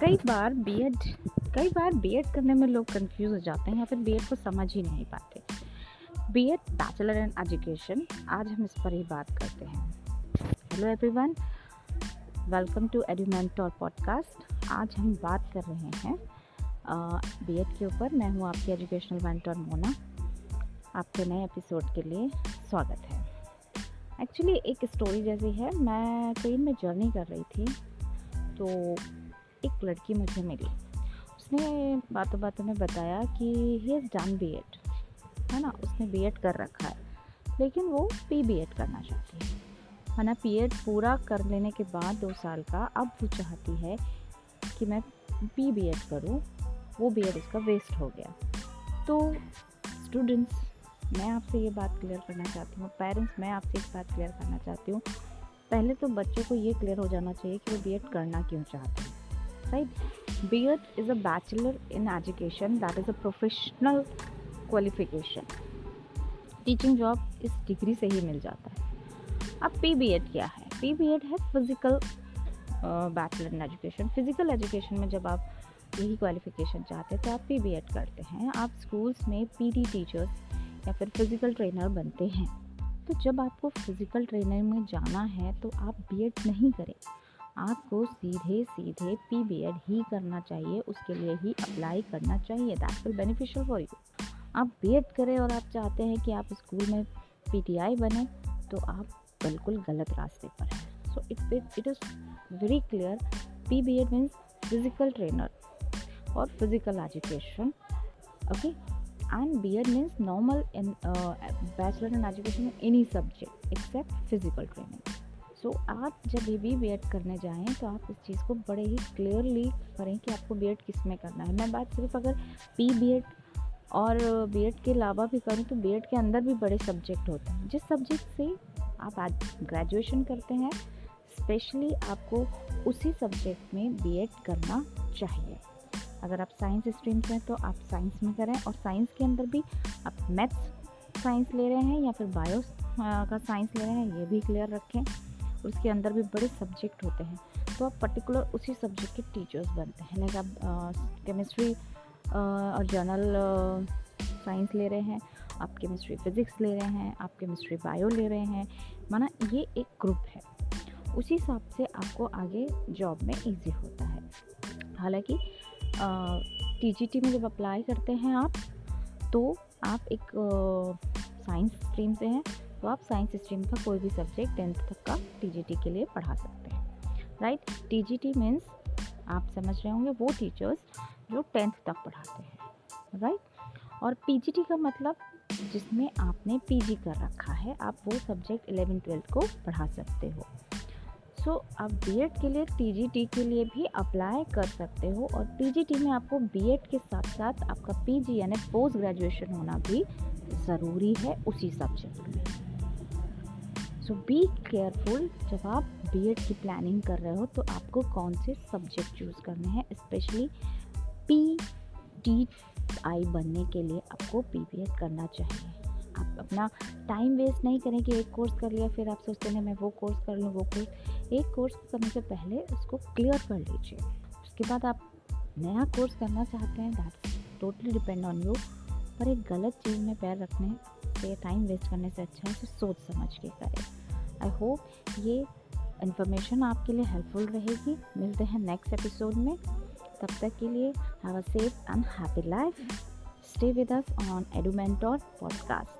कई बार बीएड कई बार बीएड करने में लोग कंफ्यूज हो जाते हैं या फिर बीएड को समझ ही नहीं पाते। बीएड बैचलर इन एजुकेशन आज हम इस पर ही बात करते हैं। Hello everyone welcome to Edumentor podcast आज हम बात कर रहे हैं बीएड के ऊपर। मैं हूँ आपकी एजुकेशनल मेंटर मोना। आपके नए एपिसोड के लिए स्वागत है। एक्चुअली एक स्टोरी जैसी है। मैं ट्रेन में जर्नी कर रही थी तो एक लड़की मुझे मिली। उसने बातों बातों में बताया कि he has done B Ed है ना? उसने बी एड कर रखा है। लेकिन वो पी बी एड करना चाहती है। है ना? पी एड पूरा कर लेने के बाद दो साल का अब वो चाहती है कि मैं पी बी एड करूँ। वो बी एड उसका वेस्ट हो गया। तो स्टूडेंट्स मैं आपसे ये बात क्लियर करना चाहती हूँ। पेरेंट्स मैं आपसे एक बात क्लियर करना चाहती हूँ। पहले तो बच्चों को ये क्लियर हो जाना चाहिए कि वो बी एड करना क्यों चाहते हैं। Right B.Ed is a bachelor in education, that is a professional qualification. Teaching job इस डिग्री से ही मिल जाता है। अब पी बी एड क्या है? पी बी एड है physical bachelor in education physical education में जब आप यही क्वालिफिकेशन चाहते हैं तो आप पी बी एड करते हैं। आप स्कूल्स में पी टी टीचर्स या फिर फ़िज़िकल ट्रेनर बनते हैं। तो जब आपको फ़िज़िकल ट्रेनर में जाना है तो आप बी एड नहीं करें। आपको सीधे सीधे पी बी एड ही करना चाहिए, उसके लिए ही अप्लाई करना चाहिए। That will beneficial for you आप बी एड करें और आप चाहते हैं कि आप स्कूल में पी टी आई बने तो आप बिल्कुल गलत रास्ते पर हैं। So it it is very clear P B Ed means physical trainer और physical education okay and B Ed means normal in bachelor in education in any subject except physical training so आप जब भी B करने जाएँ तो आप इस चीज़ को बड़े ही क्लियरली करें कि आपको बी एड किसमें करना है। मैं बात सिर्फ़ अगर पी बी एड और बी एड के अलावा भी करूँ तो बी एड के अंदर भी बड़े सब्जेक्ट होते हैं। जिस सब्जेक्ट से आप आज ग्रेजुएशन करते हैं स्पेशली आपको उसी सब्जेक्ट में बी करना चाहिए। अगर आप साइंस स्ट्रीम से हैं तो आप साइंस में करें और साइंस के अंदर भी आप मैथ्स साइंस ले रहे हैं या फिर बायो का साइंस ले रहे हैं, ये भी क्लियर रखें। उसके अंदर भी बड़े सब्जेक्ट होते हैं। तो आप पर्टिकुलर उसी सब्जेक्ट के टीचर्स बनते हैं। लाइक आप केमिस्ट्री और जर्नल साइंस ले रहे हैं, आप केमिस्ट्री फिज़िक्स ले रहे हैं, आप केमिस्ट्री बायो ले रहे हैं। माना ये एक ग्रुप है। उसी हिसाब से आपको आगे जॉब में इजी होता है। हालाँकि टीजीटी में जब अप्लाई करते हैं आप तो आप एक साइंस स्ट्रीम से हैं। तो आप साइंस स्ट्रीम का कोई भी सब्जेक्ट टेंथ तक का टी के लिए पढ़ा सकते हैं right T G T means आप समझ रहे होंगे वो टीचर्स जो टेंथ तक पढ़ाते हैं राइट और पी जी टी का मतलब जिसमें आपने पी जी कर रखा है आप वो सब्जेक्ट एलेवन ट्वेल्थ को पढ़ा सकते हो। सो so, आप बी एड के लिए टी जी टी के लिए भी अप्लाई कर सकते हो और टी जी टी में आपको बी एड के साथ साथ आपका पी जी यानी पोस्ट ग्रेजुएशन होना भी ज़रूरी है उसी सब्जेक्ट में। सो बी केयरफुल जब आप बी की प्लानिंग कर रहे हो तो आपको कौन से सब्जेक्ट चूज़ करने हैं स्पेशली पी टी आई बनने के लिए आपको पी बी एड करना चाहिए। आप अपना टाइम वेस्ट नहीं करें कि एक कोर्स कर लिया, फिर आप सोचते हैं, मैं वो कोर्स कर लूँ, वो कोर्स एक कोर्स करने से पहले उसको क्लियर कर लीजिए। उसके बाद आप नया कोर्स करना चाहते हैं that's totally depend on you पर एक गलत चीज़ में पैर रखने से टाइम वेस्ट करने से अच्छा है तो सोच समझ के करें। आई होप ये इन्फॉर्मेशन आपके लिए हेल्पफुल रहेगी। मिलते हैं नेक्स्ट एपिसोड में। तब तक के लिए have a safe and happy life stay with us on Edumentor podcast